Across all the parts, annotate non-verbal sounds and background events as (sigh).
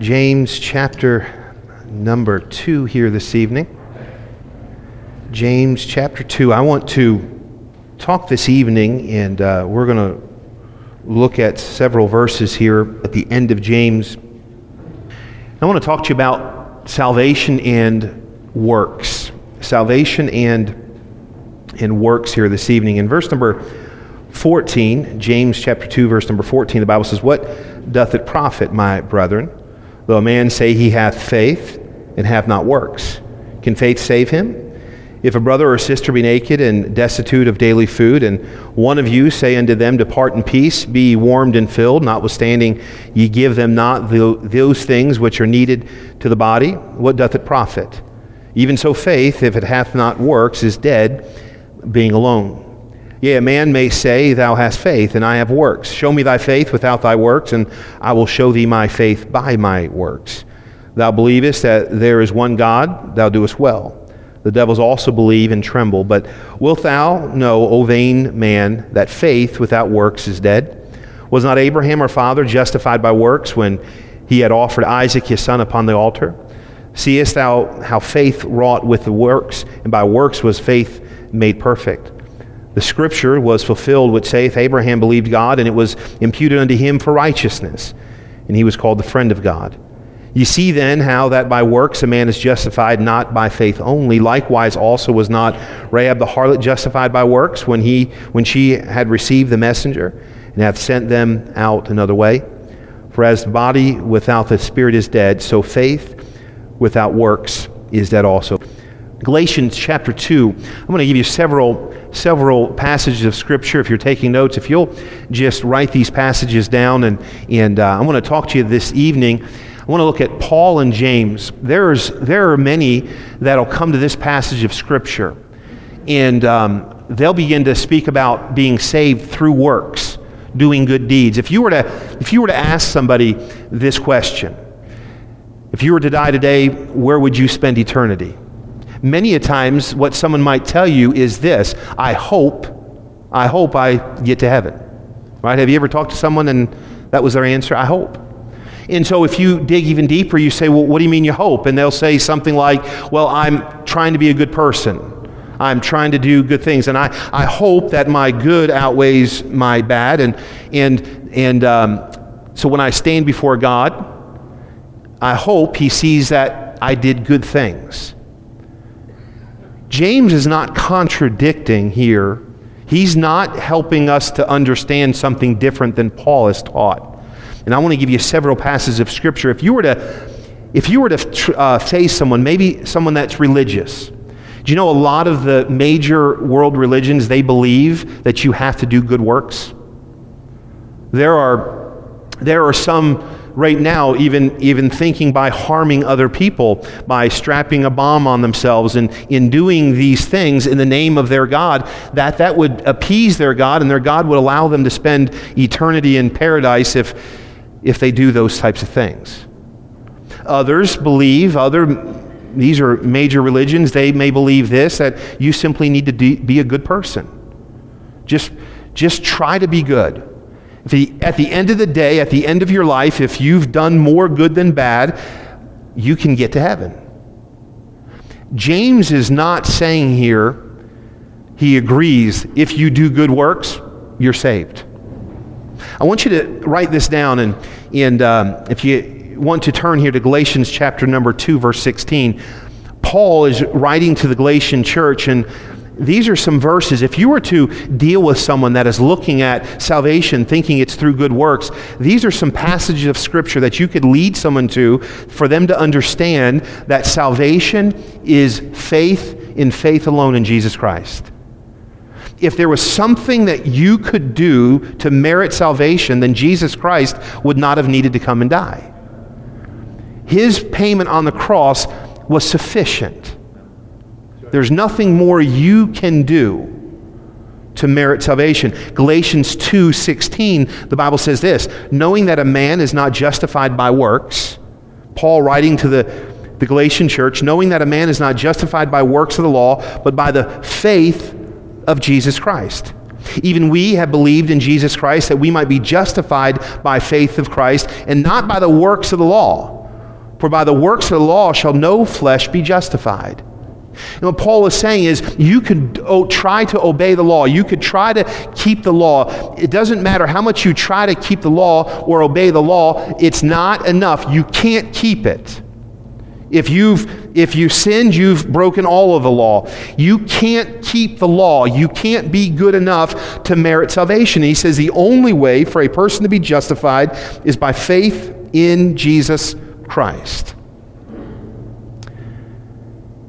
James chapter number 2 here this evening. James chapter 2. I want to talk this evening, and uh, we're going to look at several verses here at the end of James. I want to talk to you about salvation and works. Salvation and, and works here this evening. In verse number 14, James chapter 2, verse number 14, the Bible says, What doth it profit, my brethren? Though a man say he hath faith and have not works, can faith save him? If a brother or sister be naked and destitute of daily food, and one of you say unto them, Depart in peace, be warmed and filled, notwithstanding ye give them not those things which are needed to the body, what doth it profit? Even so, faith, if it hath not works, is dead, being alone. Yea, a man may say, Thou hast faith, and I have works. Show me thy faith without thy works, and I will show thee my faith by my works. Thou believest that there is one God, thou doest well. The devils also believe and tremble. But wilt thou know, O vain man, that faith without works is dead? Was not Abraham our father justified by works when he had offered Isaac his son upon the altar? Seest thou how faith wrought with the works, and by works was faith made perfect? The scripture was fulfilled which saith, Abraham believed God, and it was imputed unto him for righteousness, and he was called the friend of God. You see then how that by works a man is justified not by faith only. Likewise also was not Rahab the harlot justified by works when he when she had received the messenger and hath sent them out another way. For as the body without the spirit is dead, so faith without works is dead also. Galatians chapter 2. I'm going to give you several several passages of Scripture. If you're taking notes, if you'll just write these passages down, and, and uh, I want to talk to you this evening. I want to look at Paul and James. There's, there are many that'll come to this passage of Scripture, and um, they'll begin to speak about being saved through works, doing good deeds. If you were to, if you were to ask somebody this question, if you were to die today, where would you spend eternity? Many a times, what someone might tell you is this I hope, I hope I get to heaven. Right? Have you ever talked to someone and that was their answer? I hope. And so if you dig even deeper, you say, Well, what do you mean you hope? And they'll say something like, Well, I'm trying to be a good person. I'm trying to do good things. And I, I hope that my good outweighs my bad. And, and, and um, so when I stand before God, I hope He sees that I did good things. James is not contradicting here. He's not helping us to understand something different than Paul has taught. And I want to give you several passages of Scripture. If you were to, if you were to uh, face someone, maybe someone that's religious, do you know a lot of the major world religions, they believe that you have to do good works? There are, there are some right now even, even thinking by harming other people, by strapping a bomb on themselves and in doing these things in the name of their God, that that would appease their God and their God would allow them to spend eternity in paradise if, if they do those types of things. Others believe, other these are major religions, they may believe this that you simply need to be a good person. Just, just try to be good. At the end of the day, at the end of your life, if you've done more good than bad, you can get to heaven. James is not saying here, he agrees, if you do good works, you're saved. I want you to write this down, and, and um, if you want to turn here to Galatians chapter number 2, verse 16, Paul is writing to the Galatian church, and these are some verses. If you were to deal with someone that is looking at salvation thinking it's through good works, these are some passages of Scripture that you could lead someone to for them to understand that salvation is faith in faith alone in Jesus Christ. If there was something that you could do to merit salvation, then Jesus Christ would not have needed to come and die. His payment on the cross was sufficient. There's nothing more you can do to merit salvation. Galatians 2:16, the Bible says this, knowing that a man is not justified by works, Paul writing to the, the Galatian church, knowing that a man is not justified by works of the law, but by the faith of Jesus Christ. Even we have believed in Jesus Christ that we might be justified by faith of Christ and not by the works of the law. For by the works of the law shall no flesh be justified. And what Paul is saying is you could oh, try to obey the law. You could try to keep the law. It doesn't matter how much you try to keep the law or obey the law, it's not enough. You can't keep it. If you've if you sinned, you've broken all of the law. You can't keep the law. You can't be good enough to merit salvation. He says the only way for a person to be justified is by faith in Jesus Christ.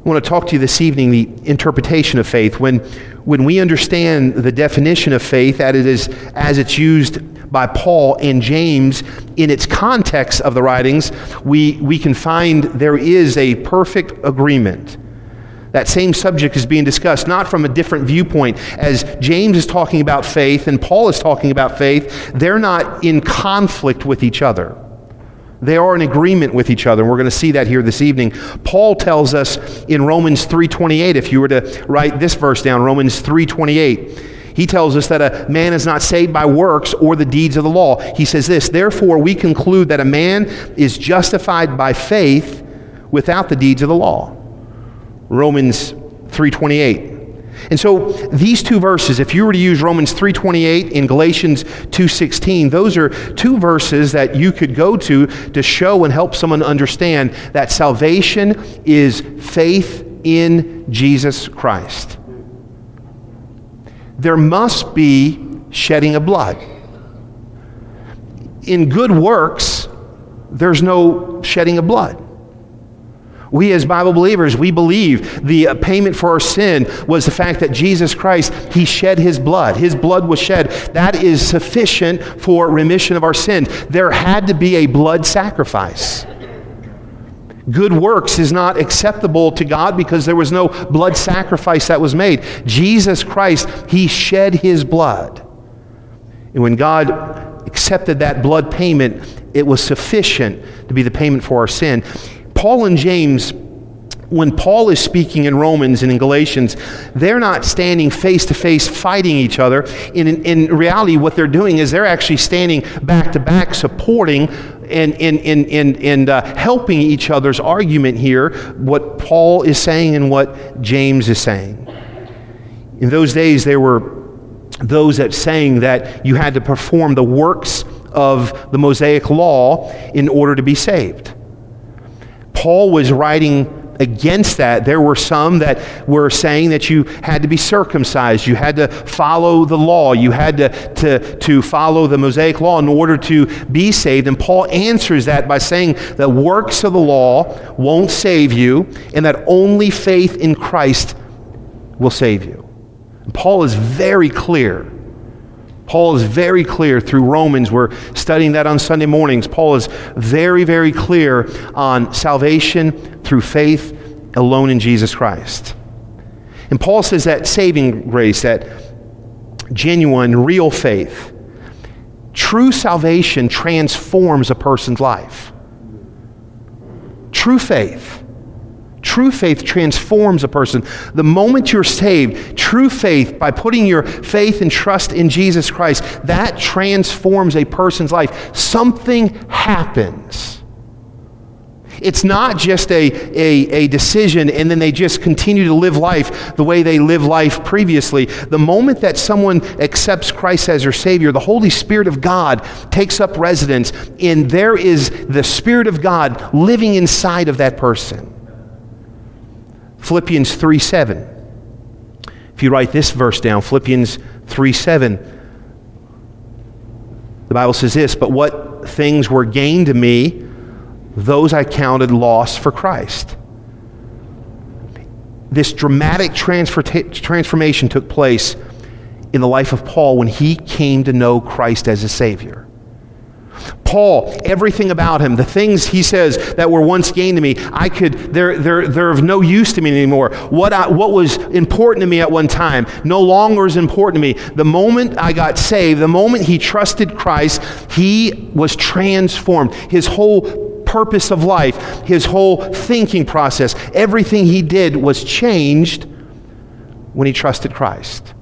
I want to talk to you this evening the interpretation of faith. When, when we understand the definition of faith as, it is, as it's used by Paul and James in its context of the writings, we, we can find there is a perfect agreement. That same subject is being discussed, not from a different viewpoint. As James is talking about faith and Paul is talking about faith, they're not in conflict with each other. They are in agreement with each other, and we're going to see that here this evening. Paul tells us in Romans 3:28, if you were to write this verse down, Romans 3:28, he tells us that a man is not saved by works or the deeds of the law. He says this, therefore we conclude that a man is justified by faith without the deeds of the law. Romans 3:28. And so these two verses, if you were to use Romans 3:28 and Galatians 2:16, those are two verses that you could go to to show and help someone understand that salvation is faith in Jesus Christ. There must be shedding of blood. In good works, there's no shedding of blood. We, as Bible believers, we believe the payment for our sin was the fact that Jesus Christ, He shed His blood. His blood was shed. That is sufficient for remission of our sin. There had to be a blood sacrifice. Good works is not acceptable to God because there was no blood sacrifice that was made. Jesus Christ, He shed His blood. And when God accepted that blood payment, it was sufficient to be the payment for our sin. Paul and James, when Paul is speaking in Romans and in Galatians, they're not standing face to face fighting each other. In, in, reality, what they're doing is they're actually standing back to back, supporting and, and, and, and, and uh, helping each other's argument here, what Paul is saying and what James is saying. In those days, there were those that saying that you had to perform the works of the Mosaic law in order to be saved. Paul was writing against that. There were some that were saying that you had to be circumcised, you had to follow the law, you had to, to, to follow the Mosaic law in order to be saved. And Paul answers that by saying that works of the law won't save you, and that only faith in Christ will save you. And Paul is very clear Paul is very clear through Romans. We're studying that on Sunday mornings. Paul is very, very clear on salvation through faith alone in Jesus Christ. And Paul says that saving grace, that genuine, real faith, true salvation transforms a person's life. True faith True faith transforms a person. The moment you're saved, true faith, by putting your faith and trust in Jesus Christ, that transforms a person's life. Something happens. It's not just a, a, a, decision and then they just continue to live life the way they live life previously. The moment that someone accepts Christ as their Savior, the Holy Spirit of God takes up residence, and there is the Spirit of God living inside of that person. Philippians 3 7. If you write this verse down, Philippians 3 7, the Bible says this, but what things were gained to me, those I counted loss for Christ. This dramatic transfer transformation took place in the life of Paul when he came to know Christ as a Savior. Paul, everything about him, the things he says that were once gained to me, I could, they're, they're, they're of no use to me anymore. What, I, what was important to me at one time no longer is important to me. The moment I got saved, the moment he trusted Christ, he was transformed. His whole purpose of life, his whole thinking process, everything he did was changed when he trusted Christ.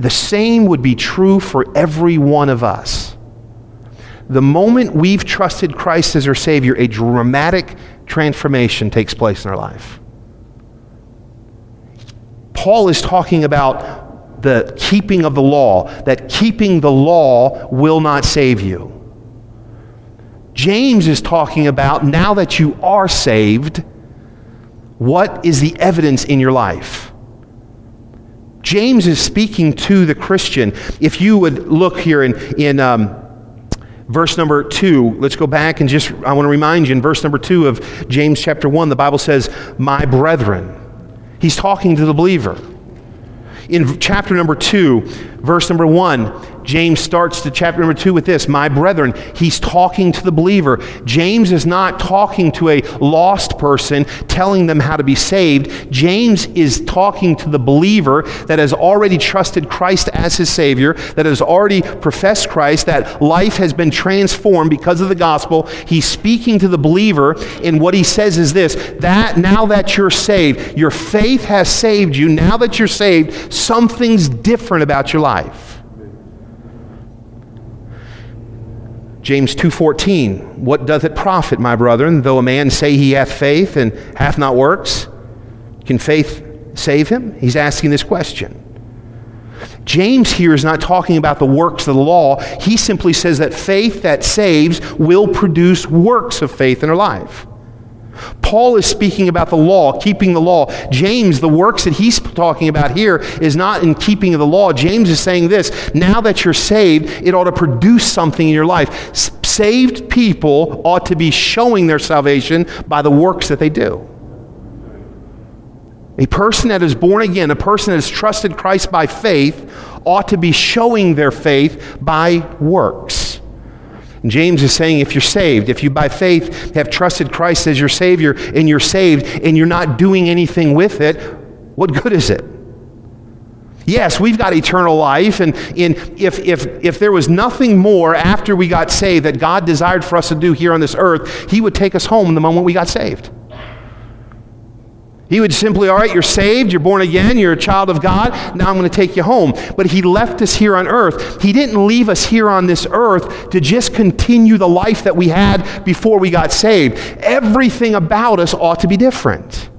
The same would be true for every one of us. the moment we've trusted Christ as our Savior, a dramatic transformation takes place in our life. Paul is talking about the keeping of the law, that keeping the law will not save you. James is talking about now that you are saved, what is the evidence in your life? James is speaking to the Christian. If you would look here in, in um, verse number 2, let's go back and just, I want to remind you in verse number 2 of James chapter 1, the Bible says, My brethren. He's talking to the believer. In chapter number 2, verse number 1, James starts to chapter number two with this My brethren, he's talking to the believer. James is not talking to a lost person, telling them how to be saved. James is talking to the believer that has already trusted Christ as his Savior, that has already professed Christ, that life has been transformed because of the gospel. He's speaking to the believer, and what he says is this that now that you're saved, your faith has saved you. Now that you're saved, something's different about your life. James 2:14 What doth it profit my brethren though a man say he hath faith and hath not works? Can faith save him? He's asking this question. James here is not talking about the works of the law. He simply says that faith that saves will produce works of faith in our life Paul is speaking about the law, keeping the law. James, the works that he's talking about here, is not in keeping of the law. James is saying this now that you're saved, it ought to produce something in your life. Saved people ought to be showing their salvation by the works that they do. A person that is born again, a person that has trusted Christ by faith, ought to be showing their faith by works. And James is saying if you're saved, if you by faith have trusted Christ as your Savior and you're saved and you're not doing anything with it, what good is it? Yes, we've got eternal life, and, and if, if, if there was nothing more after we got saved that God desired for us to do here on this earth, He would take us home the moment we got saved. He would simply, all right, you're saved, you're born again, you're a child of God, now I'm going to take you home. But He left us here on earth. He didn't leave us here on this earth to just continue the life that we had before we got saved. Everything about us ought to be different.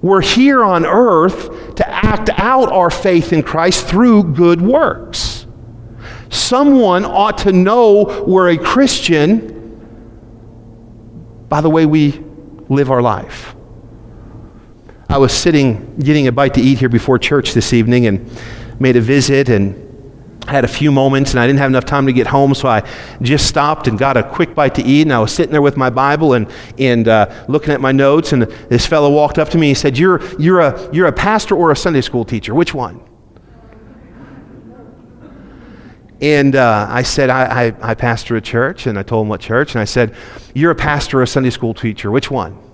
We're here on earth to act out our faith in Christ through good works. Someone ought to know we're a Christian by the way we live our life. I was sitting getting a bite to eat here before church this evening and made a visit and had a few moments and I didn't have enough time to get home, so I just stopped and got a quick bite to eat. And I was sitting there with my Bible and, and uh, looking at my notes. And this fellow walked up to me and he said, you're, you're, a, you're a pastor or a Sunday school teacher. Which one? And uh, I said, I, I, I pastor a church. And I told him what church. And I said, You're a pastor or a Sunday school teacher. Which one?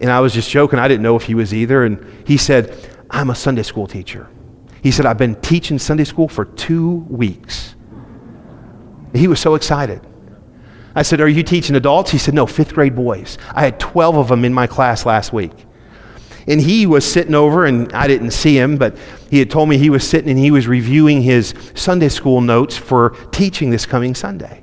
And I was just joking. I didn't know if he was either. And he said, I'm a Sunday school teacher. He said, I've been teaching Sunday school for two weeks. He was so excited. I said, Are you teaching adults? He said, No, fifth grade boys. I had 12 of them in my class last week. And he was sitting over, and I didn't see him, but he had told me he was sitting and he was reviewing his Sunday school notes for teaching this coming Sunday.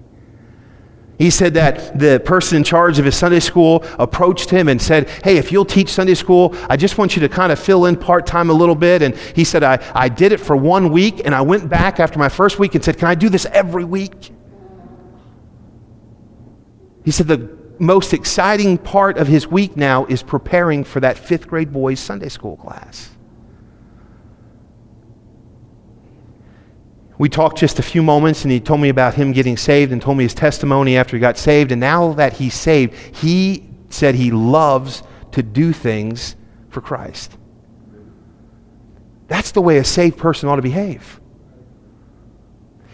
He said that the person in charge of his Sunday school approached him and said, Hey, if you'll teach Sunday school, I just want you to kind of fill in part time a little bit. And he said, I, I did it for one week, and I went back after my first week and said, Can I do this every week? He said, The most exciting part of his week now is preparing for that fifth grade boys' Sunday school class. We talked just a few moments and he told me about him getting saved and told me his testimony after he got saved. And now that he's saved, he said he loves to do things for Christ. That's the way a saved person ought to behave.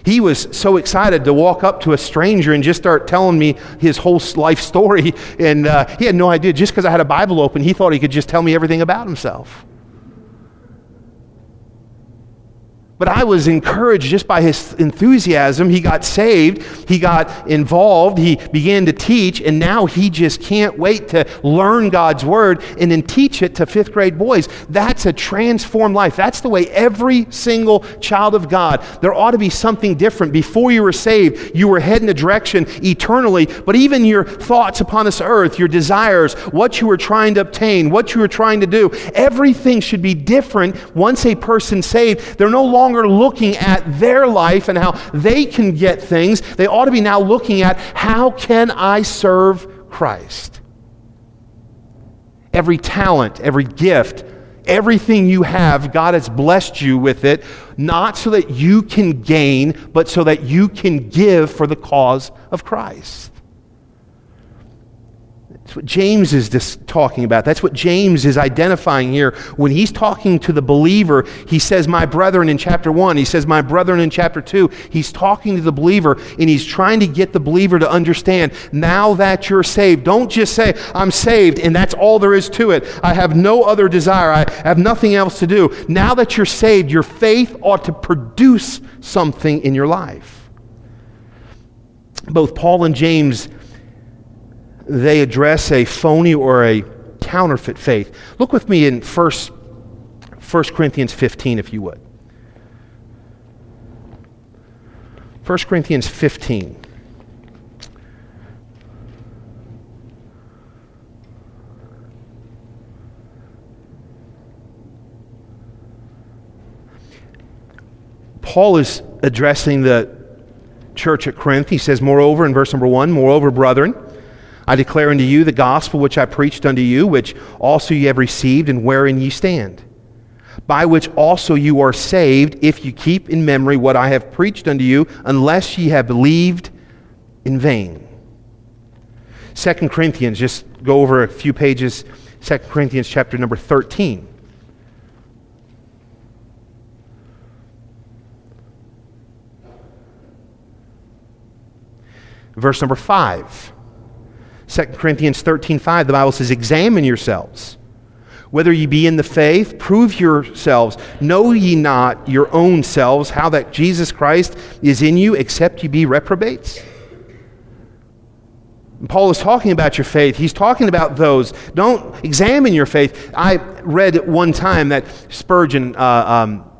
He was so excited to walk up to a stranger and just start telling me his whole life story. And uh, he had no idea. Just because I had a Bible open, he thought he could just tell me everything about himself. But I was encouraged just by his enthusiasm. He got saved, he got involved, he began to teach, and now he just can't wait to learn God's word and then teach it to fifth grade boys. That's a transformed life. That's the way every single child of God, there ought to be something different. Before you were saved, you were heading a direction eternally, but even your thoughts upon this earth, your desires, what you were trying to obtain, what you were trying to do, everything should be different once a person's saved. They're no longer longer looking at their life and how they can get things. They ought to be now looking at how can I serve Christ? Every talent, every gift, everything you have, God has blessed you with it, not so that you can gain, but so that you can give for the cause of Christ. That's what James is just talking about. That's what James is identifying here. When he's talking to the believer, he says, My brethren in chapter 1. He says, My brethren in chapter 2. He's talking to the believer and he's trying to get the believer to understand now that you're saved. Don't just say, I'm saved and that's all there is to it. I have no other desire. I have nothing else to do. Now that you're saved, your faith ought to produce something in your life. Both Paul and James they address a phony or a counterfeit faith. Look with me in 1, 1 Corinthians 15, if you would. 1 Corinthians 15. Paul is addressing the church at Corinth. He says, Moreover, in verse number one, Moreover, brethren, I declare unto you the gospel which I preached unto you, which also ye have received, and wherein ye stand, by which also you are saved, if you keep in memory what I have preached unto you, unless ye have believed in vain. 2 Corinthians, just go over a few pages, 2 Corinthians chapter number 13. Verse number 5. 2 Corinthians 13 5, the Bible says, Examine yourselves. Whether ye be in the faith, prove yourselves. Know ye not your own selves how that Jesus Christ is in you, except ye be reprobates? Paul is talking about your faith. He's talking about those. Don't examine your faith. I read one time that Spurgeon, uh, um,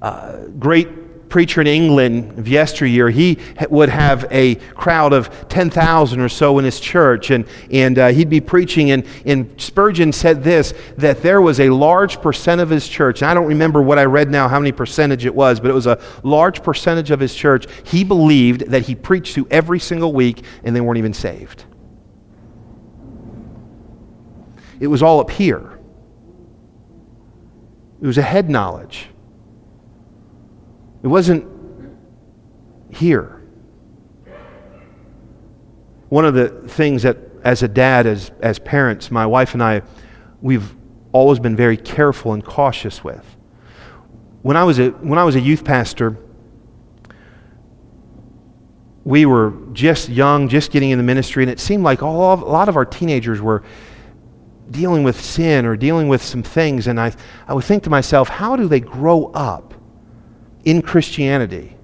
uh, great preacher in England of yesteryear, he would have a crowd of 10,000 or so in his church, and, and uh, he'd be preaching. And, and Spurgeon said this that there was a large percent of his church, and I don't remember what I read now, how many percentage it was, but it was a large percentage of his church. He believed that he preached to every single week, and they weren't even saved. It was all up here, it was a head knowledge. It wasn't here. One of the things that, as a dad, as, as parents, my wife and I, we've always been very careful and cautious with. When I was a, when I was a youth pastor, we were just young, just getting in the ministry, and it seemed like all a lot of our teenagers were dealing with sin or dealing with some things. And I, I would think to myself, how do they grow up in Christianity.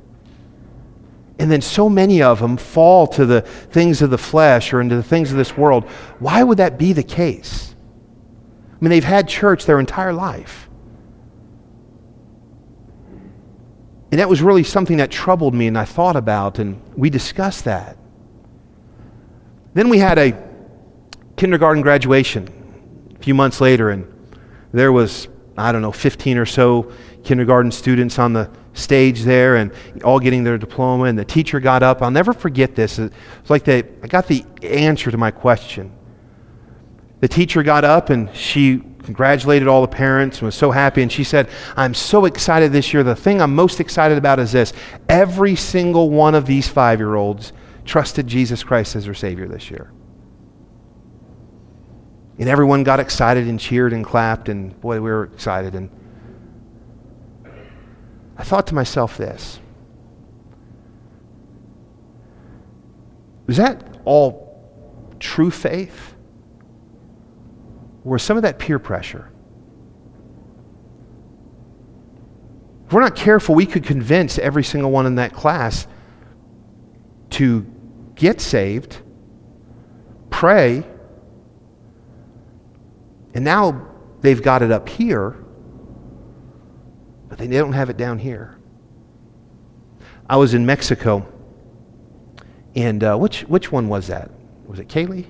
And then so many of them fall to the things of the flesh or into the things of this world. Why would that be the case? I mean, they've had church their entire life. And that was really something that troubled me and I thought about, and we discussed that. Then we had a kindergarten graduation a few months later, and there was, I don't know, 15 or so kindergarten students on the stage there and all getting their diploma and the teacher got up. I'll never forget this. It's like they, i got the answer to my question. The teacher got up and she congratulated all the parents and was so happy and she said i'm so excited this year. The thing i'm most excited about is this. Every single one of these five year olds trusted jesus christ as their savior this year. And everyone got excited and cheered and clapped and boy we were excited. And I thought to myself this Was that all true faith? Or some of that peer pressure? If we're not careful, we could convince every single one in that class to get saved, pray, and now they've got it up here, but they don't have it down here. I was in Mexico, and uh, which, which one was that? Was it Kaylee?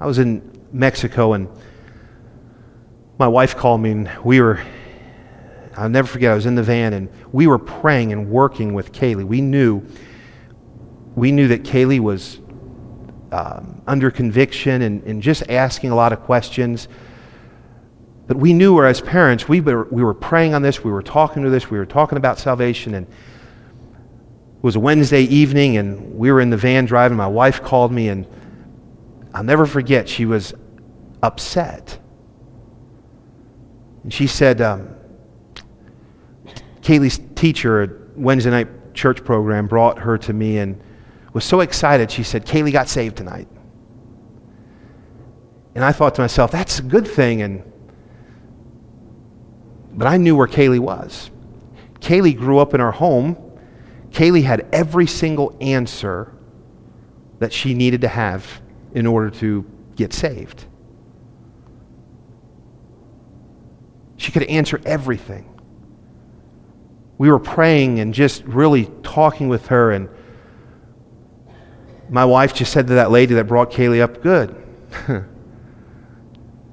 I was in Mexico, and my wife called me, and we were, I'll never forget, I was in the van, and we were praying and working with Kaylee. We knew, we knew that Kaylee was um, under conviction and, and just asking a lot of questions. But we knew, as parents, we were, we were praying on this, we were talking to this, we were talking about salvation, and it was a Wednesday evening, and we were in the van driving. My wife called me, and I'll never forget, she was upset. And she said, um, Kaylee's teacher at Wednesday night church program brought her to me and was so excited. She said, Kaylee got saved tonight. And I thought to myself, that's a good thing. And, but I knew where Kaylee was. Kaylee grew up in our home. Kaylee had every single answer that she needed to have in order to get saved. She could answer everything. We were praying and just really talking with her and my wife just said to that lady that brought Kaylee up, Good. (laughs)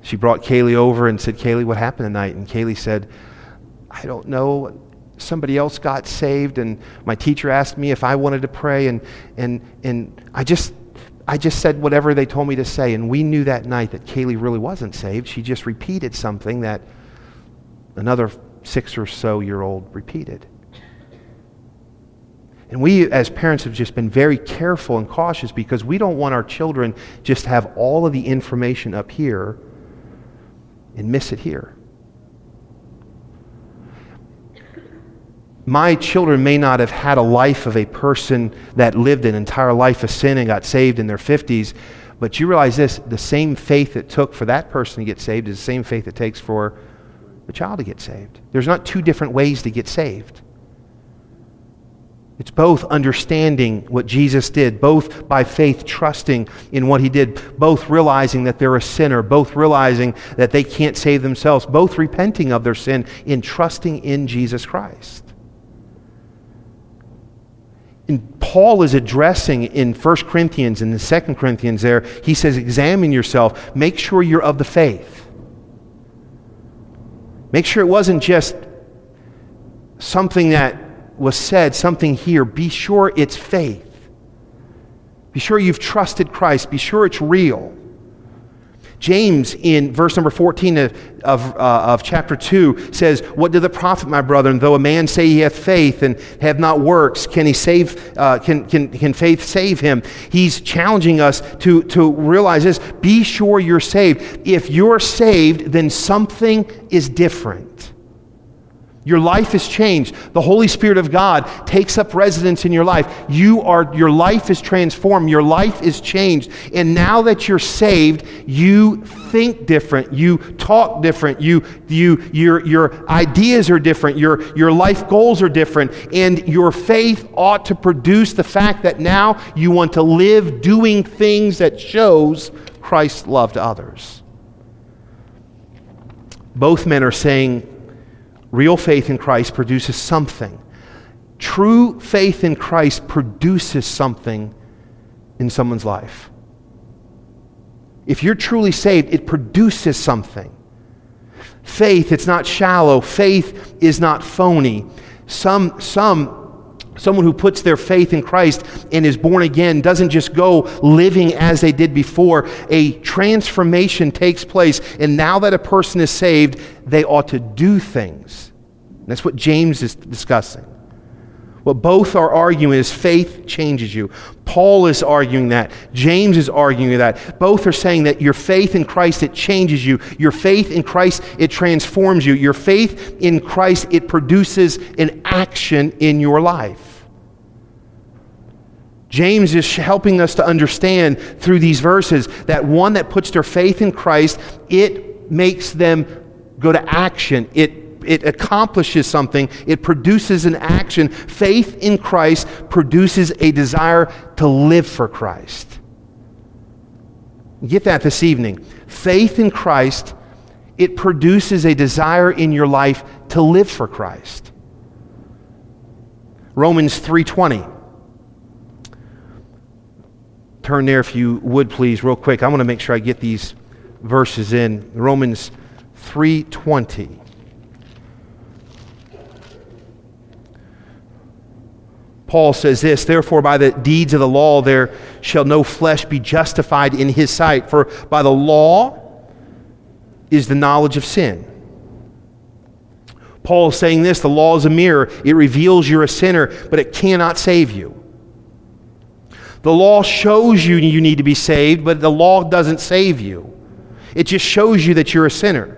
she brought Kaylee over and said, Kaylee, what happened tonight? And Kaylee said, I don't know. Somebody else got saved, and my teacher asked me if I wanted to pray, and, and, and I, just, I just said whatever they told me to say. And we knew that night that Kaylee really wasn't saved. She just repeated something that another six or so year old repeated. And we, as parents, have just been very careful and cautious because we don't want our children just to have all of the information up here and miss it here. My children may not have had a life of a person that lived an entire life of sin and got saved in their 50s, but you realize this the same faith it took for that person to get saved is the same faith it takes for the child to get saved. There's not two different ways to get saved. It's both understanding what Jesus did, both by faith trusting in what he did, both realizing that they're a sinner, both realizing that they can't save themselves, both repenting of their sin in trusting in Jesus Christ. And Paul is addressing in 1 Corinthians and in 2 Corinthians there, he says, examine yourself, make sure you're of the faith. Make sure it wasn't just something that was said, something here, be sure it's faith. Be sure you've trusted Christ. Be sure it's real. James, in verse number 14 of, of, uh, of, chapter 2, says, What did the profit, my brethren, though a man say he hath faith and have not works? Can, he save, uh, can, can, can faith save him? He's challenging us to, to realize this be sure you're saved. If you're saved, then something is different. Your life is changed. The Holy Spirit of God takes up residence in your life. You are, your life is transformed. Your life is changed. And now that you're saved, you think different. You talk different. You, you, your, your ideas are different. Your, your life goals are different. And your faith ought to produce the fact that now you want to live doing things that shows Christ's love to others. Both men are saying, Real faith in Christ produces something. True faith in Christ produces something in someone's life. If you're truly saved, it produces something. Faith, it's not shallow. Faith is not phony. Some, some Someone who puts their faith in Christ and is born again doesn't just go living as they did before. A transformation takes place. And now that a person is saved, they ought to do things. that's what James is discussing. What both are arguing is faith changes you. Paul is arguing that. James is arguing that. Both are saying that your faith in Christ, it changes you. Your faith in Christ, it transforms you. Your faith in Christ, it produces an action in your life. James is helping us to understand through these verses that one that puts their faith in Christ, it makes them go to action. It it accomplishes something, it produces an action. Faith in Christ produces a desire to live for Christ. Get that this evening. Faith in Christ, it produces a desire in your life to live for Christ. Romans 3:20 Turn there if you would please real quick. I want to make sure I get these verses in. Romans 3:20 Paul says this, therefore, by the deeds of the law there shall no flesh be justified in his sight, for by the law is the knowledge of sin. Paul is saying this the law is a mirror, it reveals you're a sinner, but it cannot save you. The law shows you you need to be saved, but the law doesn't save you. It just shows you that you're a sinner.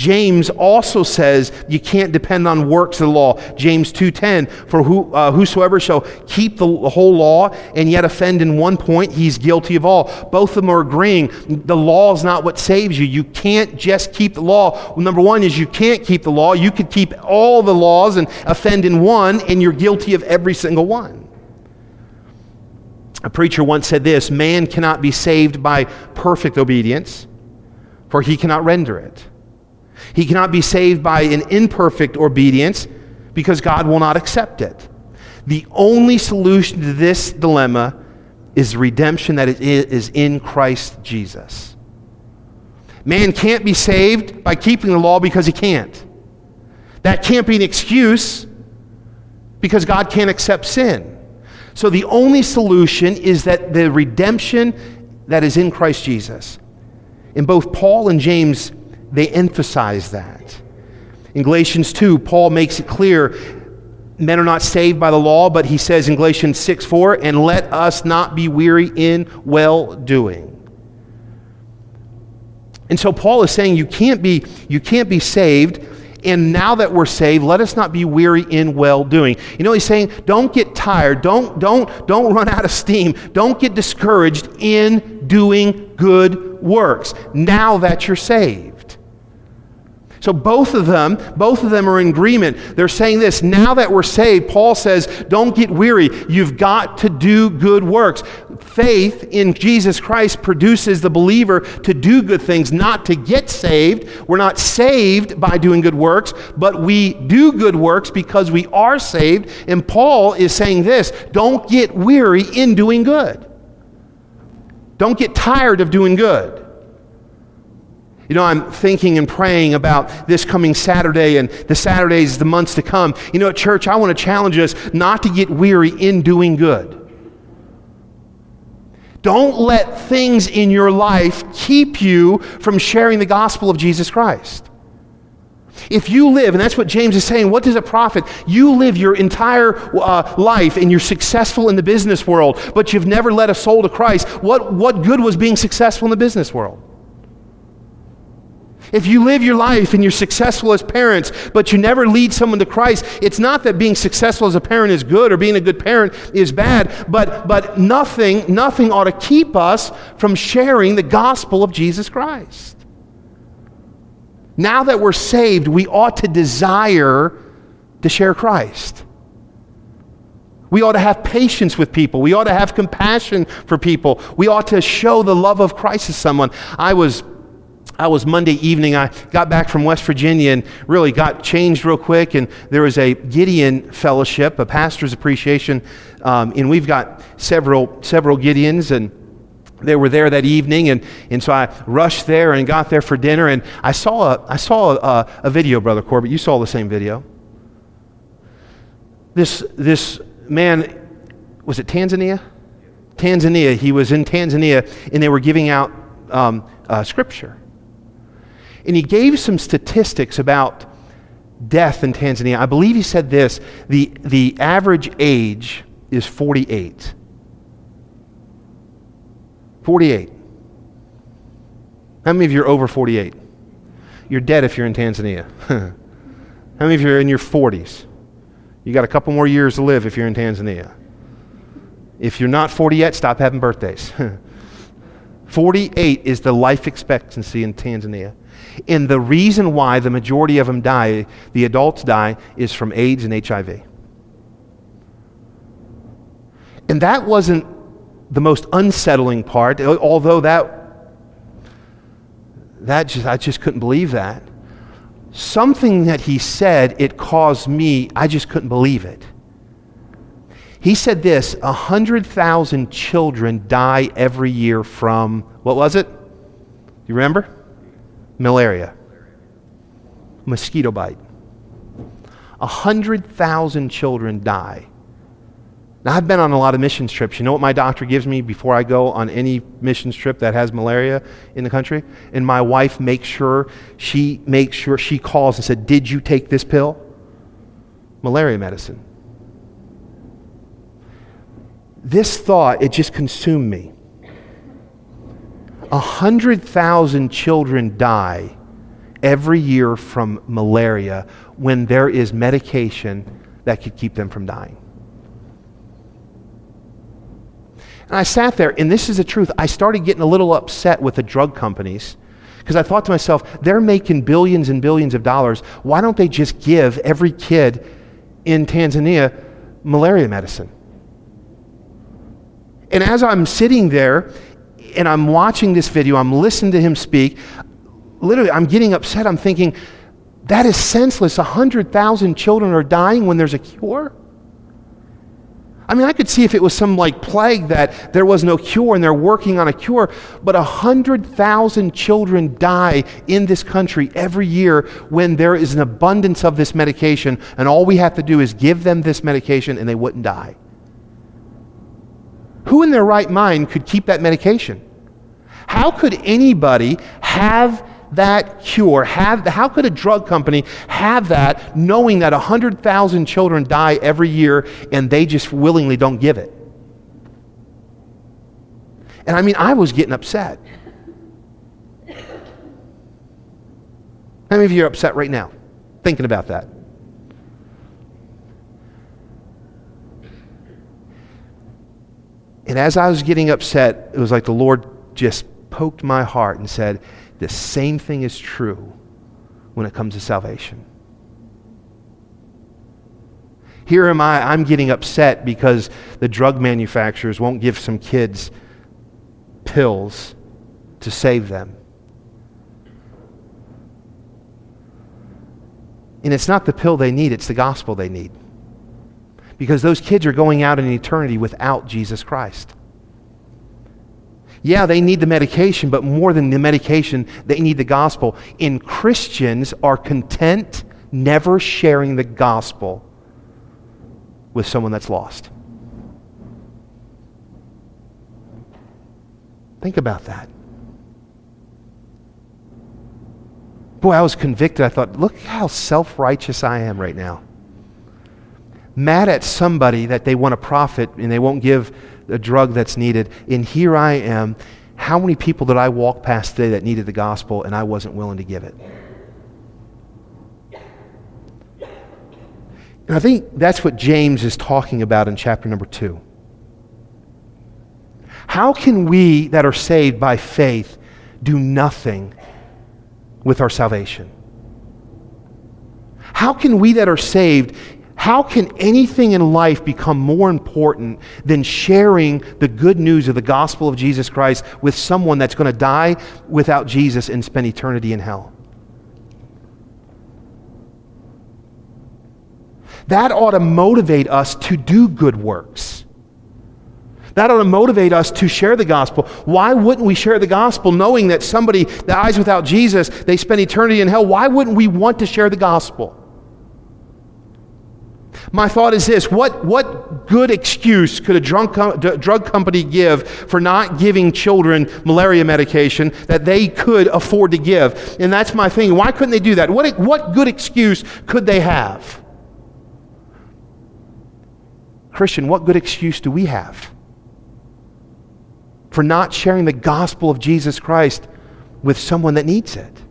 James also says you can't depend on works of the law. James 2:10, for who, uh, whosoever shall keep the whole law and yet offend in one point, he's guilty of all. Both of them are agreeing the law is not what saves you. You can't just keep the law. Well, number one is you can't keep the law. You could keep all the laws and offend in one, and you're guilty of every single one. A preacher once said this Man cannot be saved by perfect obedience, for he cannot render it. He cannot be saved by an imperfect obedience because God will not accept it. The only solution to this dilemma is redemption that is in Christ Jesus. Man can't be saved by keeping the law because he can't. That can't be an excuse because God can't accept sin. So the only solution is that the redemption that is in Christ Jesus. In both Paul and James they emphasize that. In Galatians 2, Paul makes it clear men are not saved by the law, but he says in Galatians 6 4, and let us not be weary in well doing. And so Paul is saying you can't be, you can't be saved. And now that we're saved, let us not be weary in well doing. You know, he's saying, don't get tired. Don't, don't, don't run out of steam. Don't get discouraged in doing good works now that you're saved. So both of them, both of them are in agreement. They're saying this, now that we're saved, Paul says, don't get weary. You've got to do good works. Faith in Jesus Christ produces the believer to do good things, not to get saved. We're not saved by doing good works, but we do good works because we are saved. And Paul is saying this, don't get weary in doing good. Don't get tired of doing good. You know, I'm thinking and praying about this coming Saturday and the Saturdays, the months to come. You know, at church, I want to challenge us not to get weary in doing good. Don't let things in your life keep you from sharing the gospel of Jesus Christ. If you live, and that's what James is saying, what does it profit? You live your entire uh, life and you're successful in the business world, but you've never led a soul to Christ. What, what good was being successful in the business world? If you live your life and you're successful as parents, but you never lead someone to Christ, it's not that being successful as a parent is good or being a good parent is bad, but, but nothing, nothing ought to keep us from sharing the gospel of Jesus Christ. Now that we're saved, we ought to desire to share Christ. We ought to have patience with people. We ought to have compassion for people. We ought to show the love of Christ to someone. I was I was Monday evening. I got back from West Virginia and really got changed real quick. And there was a Gideon fellowship, a pastor's appreciation. Um, and we've got several, several Gideons. And they were there that evening. And, and so I rushed there and got there for dinner. And I saw a, I saw a, a video, Brother Corbett. You saw the same video. This, this man, was it Tanzania? Tanzania. He was in Tanzania and they were giving out um, uh, scripture. And he gave some statistics about death in Tanzania. I believe he said this the, the average age is 48. 48. How many of you are over 48? You're dead if you're in Tanzania. (laughs) How many of you are in your 40s? You got a couple more years to live if you're in Tanzania. If you're not 40 yet, stop having birthdays. (laughs) 48 is the life expectancy in Tanzania. And the reason why the majority of them die, the adults die, is from AIDS and HIV. And that wasn't the most unsettling part, although that that just I just couldn't believe that. Something that he said, it caused me, I just couldn't believe it. He said this 100,000 children die every year from, what was it? You remember? Malaria. Mosquito bite. 100,000 children die. Now, I've been on a lot of missions trips. You know what my doctor gives me before I go on any missions trip that has malaria in the country? And my wife makes sure, she makes sure, she calls and said, Did you take this pill? Malaria medicine this thought, it just consumed me. A hundred thousand children die every year from malaria when there is medication that could keep them from dying. And I sat there, and this is the truth. I started getting a little upset with the drug companies because I thought to myself, they're making billions and billions of dollars. Why don't they just give every kid in Tanzania malaria medicine? And as I'm sitting there and I'm watching this video, I'm listening to him speak, literally, I'm getting upset. I'm thinking, that is senseless. 100,000 children are dying when there's a cure. I mean, I could see if it was some like plague that there was no cure and they're working on a cure, but 100,000 children die in this country every year when there is an abundance of this medication, and all we have to do is give them this medication and they wouldn't die. Who in their right mind could keep that medication? How could anybody have that cure? Have, how could a drug company have that knowing that 100,000 children die every year and they just willingly don't give it? And I mean, I was getting upset. How many of you are upset right now thinking about that? And as I was getting upset, it was like the Lord just poked my heart and said, The same thing is true when it comes to salvation. Here am I, I'm getting upset because the drug manufacturers won't give some kids pills to save them. And it's not the pill they need, it's the gospel they need because those kids are going out in eternity without Jesus Christ. Yeah, they need the medication, but more than the medication, they need the gospel. And Christians are content never sharing the gospel with someone that's lost. Think about that. Boy, I was convicted. I thought, look how self righteous I am right now mad at somebody that they want to profit and they won't give the drug that's needed. And here I am. How many people did I walk past today that needed the gospel and I wasn't willing to give it? And I think that's what James is talking about in chapter number two. How can we that are saved by faith do nothing with our salvation? How can we that are saved how can anything in life become more important than sharing the good news of the gospel of Jesus Christ with someone that's going to die without Jesus and spend eternity in hell? That ought to motivate us to do good works. That ought to motivate us to share the gospel. Why wouldn't we share the gospel knowing that somebody dies without Jesus, they spend eternity in hell? Why wouldn't we want to share the gospel? My thought is this what, what good excuse could a drug, drug company give for not giving children malaria medication that they could afford to give? And that's my thing. Why couldn't they do that? What, what good excuse could they have? Christian, what good excuse do we have for not sharing the gospel of Jesus Christ with someone that needs it?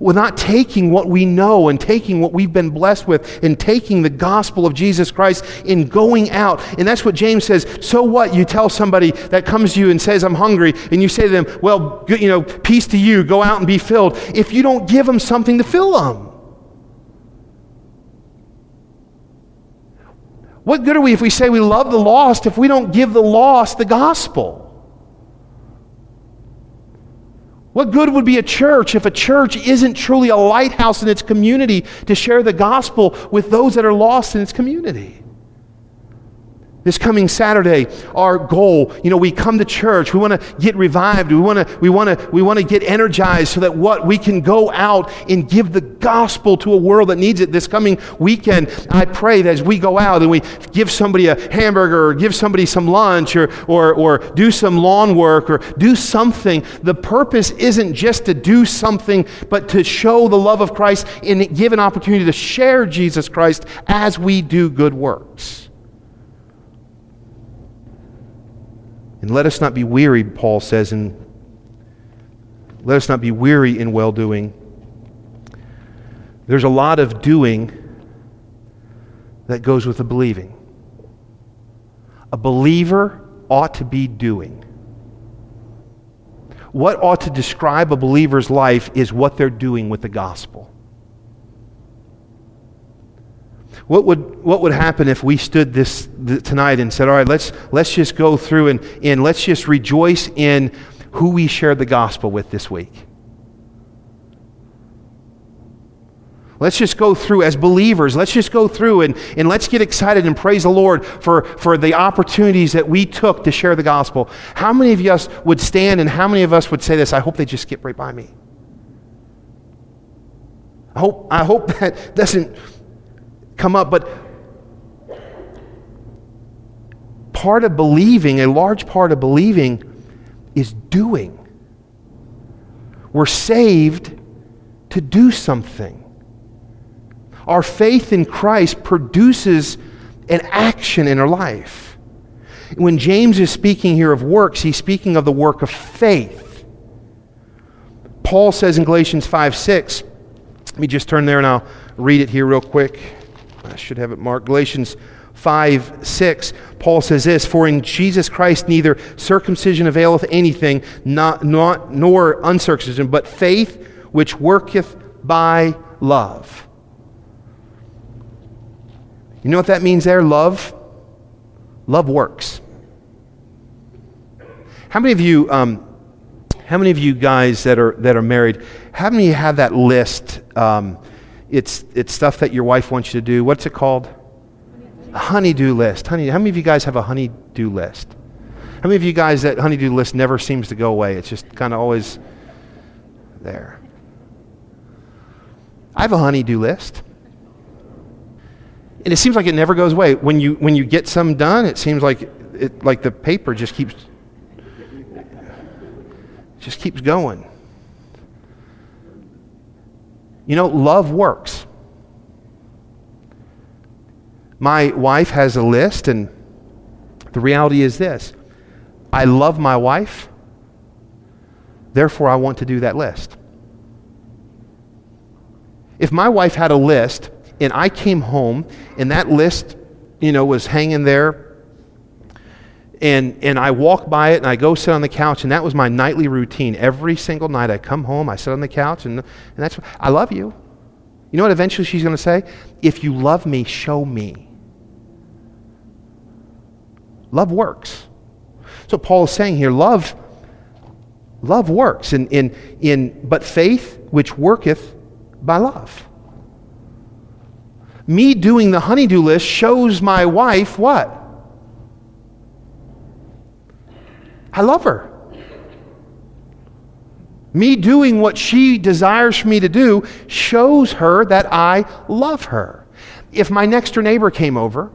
We're not taking what we know and taking what we've been blessed with and taking the gospel of Jesus Christ and going out. And that's what James says. So what? You tell somebody that comes to you and says, I'm hungry, and you say to them, Well, you know, peace to you, go out and be filled. If you don't give them something to fill them, what good are we if we say we love the lost if we don't give the lost the gospel? What good would be a church if a church isn't truly a lighthouse in its community to share the gospel with those that are lost in its community? This coming Saturday, our goal, you know, we come to church, we want to get revived, we want to we want to we want to get energized so that what we can go out and give the gospel to a world that needs it this coming weekend. I pray that as we go out and we give somebody a hamburger or give somebody some lunch or or or do some lawn work or do something, the purpose isn't just to do something, but to show the love of Christ and give an opportunity to share Jesus Christ as we do good works. And let us not be weary, Paul says, and let us not be weary in well doing. There's a lot of doing that goes with the believing. A believer ought to be doing. What ought to describe a believer's life is what they're doing with the gospel. What would, what would happen if we stood this th- tonight and said, all right, let's, let's just go through and, and let's just rejoice in who we shared the gospel with this week? Let's just go through as believers. Let's just go through and, and let's get excited and praise the Lord for, for the opportunities that we took to share the gospel. How many of us would stand and how many of us would say this? I hope they just skip right by me. I hope, I hope (laughs) that doesn't come up. But part of believing, a large part of believing, is doing. We're saved to do something. Our faith in Christ produces an action in our life. When James is speaking here of works, he's speaking of the work of faith. Paul says in Galatians 5 6, let me just turn there and I'll read it here real quick. I should have it marked. Galatians 5 6, Paul says this For in Jesus Christ neither circumcision availeth anything, not, not, nor uncircumcision, but faith which worketh by love. You know what that means there? Love? Love works. How many of you, um, how many of you guys that are, that are married, how many have that list? Um, it's, it's stuff that your wife wants you to do. What's it called? A honey-do list. Honey, how many of you guys have a honey-do list? How many of you guys that honey-do list never seems to go away? It's just kind of always there. I have a honey-do list. And it seems like it never goes away. When you, when you get some done, it seems like, it, like the paper just keeps, just keeps going. You know, love works. My wife has a list, and the reality is this I love my wife, therefore, I want to do that list. If my wife had a list and I came home and that list, you know, was hanging there and, and I walk by it and I go sit on the couch, and that was my nightly routine. Every single night I come home, I sit on the couch, and, and that's, I love you. You know what eventually she's going to say? If you love me, show me. Love works. So Paul is saying here, love, love works. In, in, in, but faith which worketh by love. Me doing the honey-do list shows my wife what? I love her. Me doing what she desires for me to do shows her that I love her. If my next door neighbor came over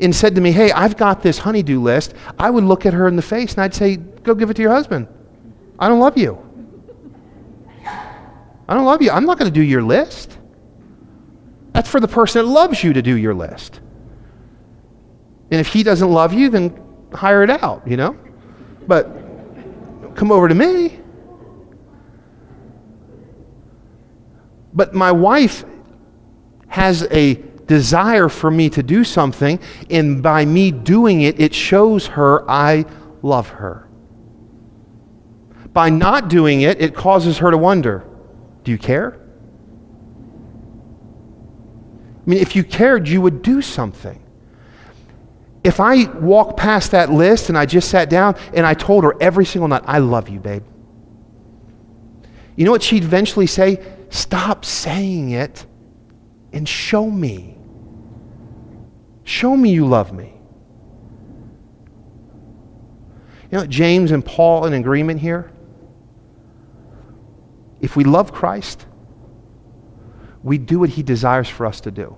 and said to me, Hey, I've got this honey-do list, I would look at her in the face and I'd say, Go give it to your husband. I don't love you. I don't love you. I'm not going to do your list. That's for the person that loves you to do your list. And if he doesn't love you, then hire it out, you know? But come over to me. But my wife has a desire for me to do something, and by me doing it, it shows her I love her. By not doing it, it causes her to wonder do you care? I mean, if you cared, you would do something. If I walked past that list and I just sat down and I told her every single night, I love you, babe. You know what she'd eventually say? Stop saying it and show me. Show me you love me. You know, James and Paul in agreement here? If we love Christ, we do what he desires for us to do.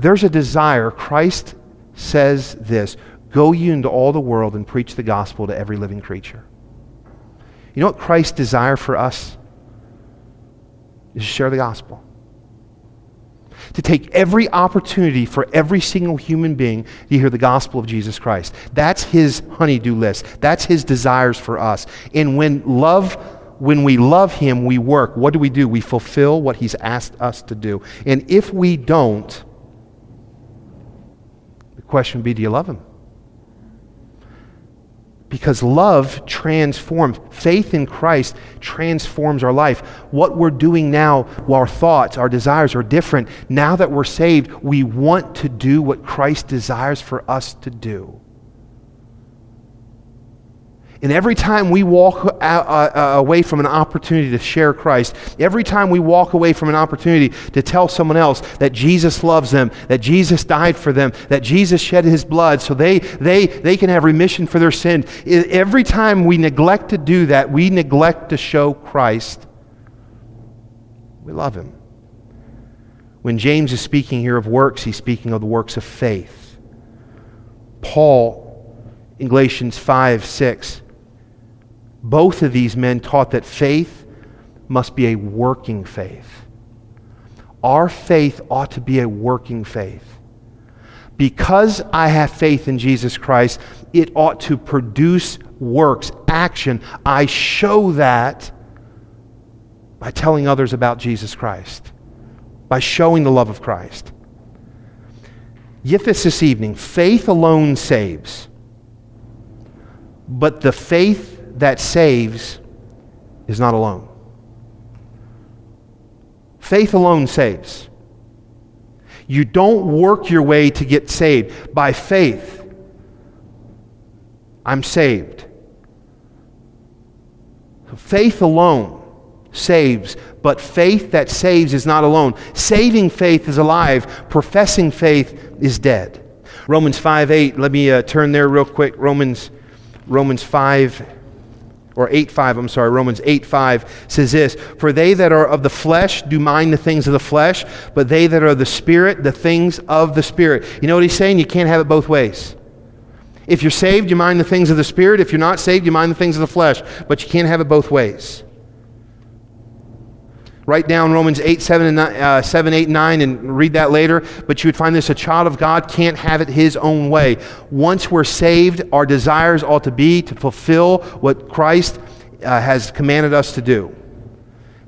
There's a desire. Christ says this Go you into all the world and preach the gospel to every living creature. You know what Christ's desire for us is to share the gospel. To take every opportunity for every single human being to hear the gospel of Jesus Christ. That's his honey-do list. That's his desires for us. And when love when we love him, we work. What do we do? We fulfill what he's asked us to do. And if we don't, question would be do you love him? because love transforms. Faith in Christ transforms our life. What we're doing now, our thoughts, our desires are different. Now that we're saved, we want to do what Christ desires for us to do. And every time we walk away from an opportunity to share Christ, every time we walk away from an opportunity to tell someone else that Jesus loves them, that Jesus died for them, that Jesus shed his blood so they, they, they can have remission for their sin, every time we neglect to do that, we neglect to show Christ. We love him. When James is speaking here of works, he's speaking of the works of faith. Paul, in Galatians 5 6, both of these men taught that faith must be a working faith. Our faith ought to be a working faith. Because I have faith in Jesus Christ, it ought to produce works, action. I show that by telling others about Jesus Christ, by showing the love of Christ. Yet this this evening, faith alone saves. But the faith that saves is not alone. Faith alone saves. You don't work your way to get saved. By faith, I'm saved. Faith alone saves, but faith that saves is not alone. Saving faith is alive, professing faith is dead. Romans 5 8, let me uh, turn there real quick. Romans, Romans 5 or 8 5, I'm sorry, Romans 8 5 says this For they that are of the flesh do mind the things of the flesh, but they that are of the Spirit, the things of the Spirit. You know what he's saying? You can't have it both ways. If you're saved, you mind the things of the Spirit. If you're not saved, you mind the things of the flesh. But you can't have it both ways. Write down Romans 8, 7, and 9, uh, 7, 8, 9, and read that later. But you would find this a child of God can't have it his own way. Once we're saved, our desires ought to be to fulfill what Christ uh, has commanded us to do.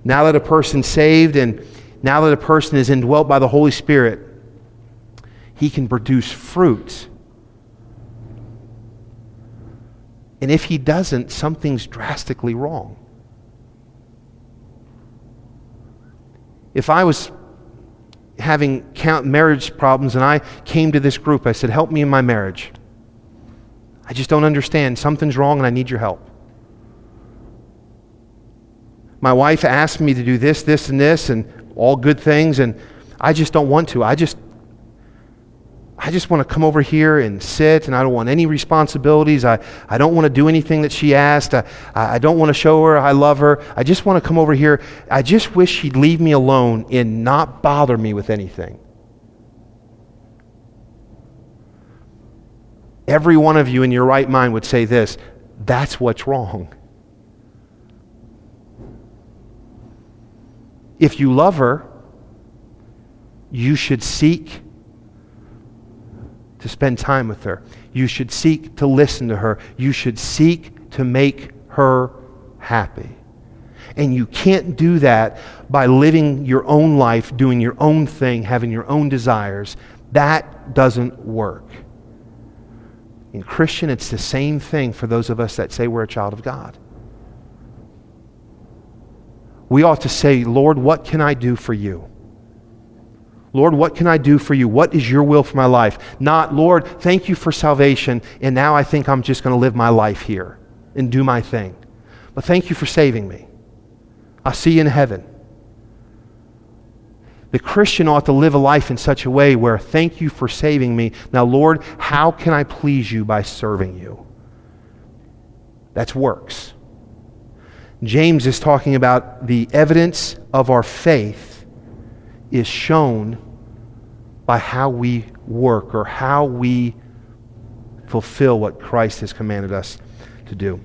Now that a person's saved and now that a person is indwelt by the Holy Spirit, he can produce fruit. And if he doesn't, something's drastically wrong. If I was having marriage problems and I came to this group, I said, Help me in my marriage. I just don't understand. Something's wrong and I need your help. My wife asked me to do this, this, and this, and all good things, and I just don't want to. I just I just want to come over here and sit, and I don't want any responsibilities. I, I don't want to do anything that she asked. I, I don't want to show her I love her. I just want to come over here. I just wish she'd leave me alone and not bother me with anything. Every one of you in your right mind would say this that's what's wrong. If you love her, you should seek to spend time with her. You should seek to listen to her. You should seek to make her happy. And you can't do that by living your own life, doing your own thing, having your own desires. That doesn't work. In Christian, it's the same thing for those of us that say we're a child of God. We ought to say, Lord, what can I do for you? Lord, what can I do for you? What is your will for my life? Not, Lord, thank you for salvation, and now I think I'm just going to live my life here and do my thing. But thank you for saving me. I'll see you in heaven. The Christian ought to live a life in such a way where, thank you for saving me. Now, Lord, how can I please you by serving you? That's works. James is talking about the evidence of our faith is shown by how we work or how we fulfill what Christ has commanded us to do.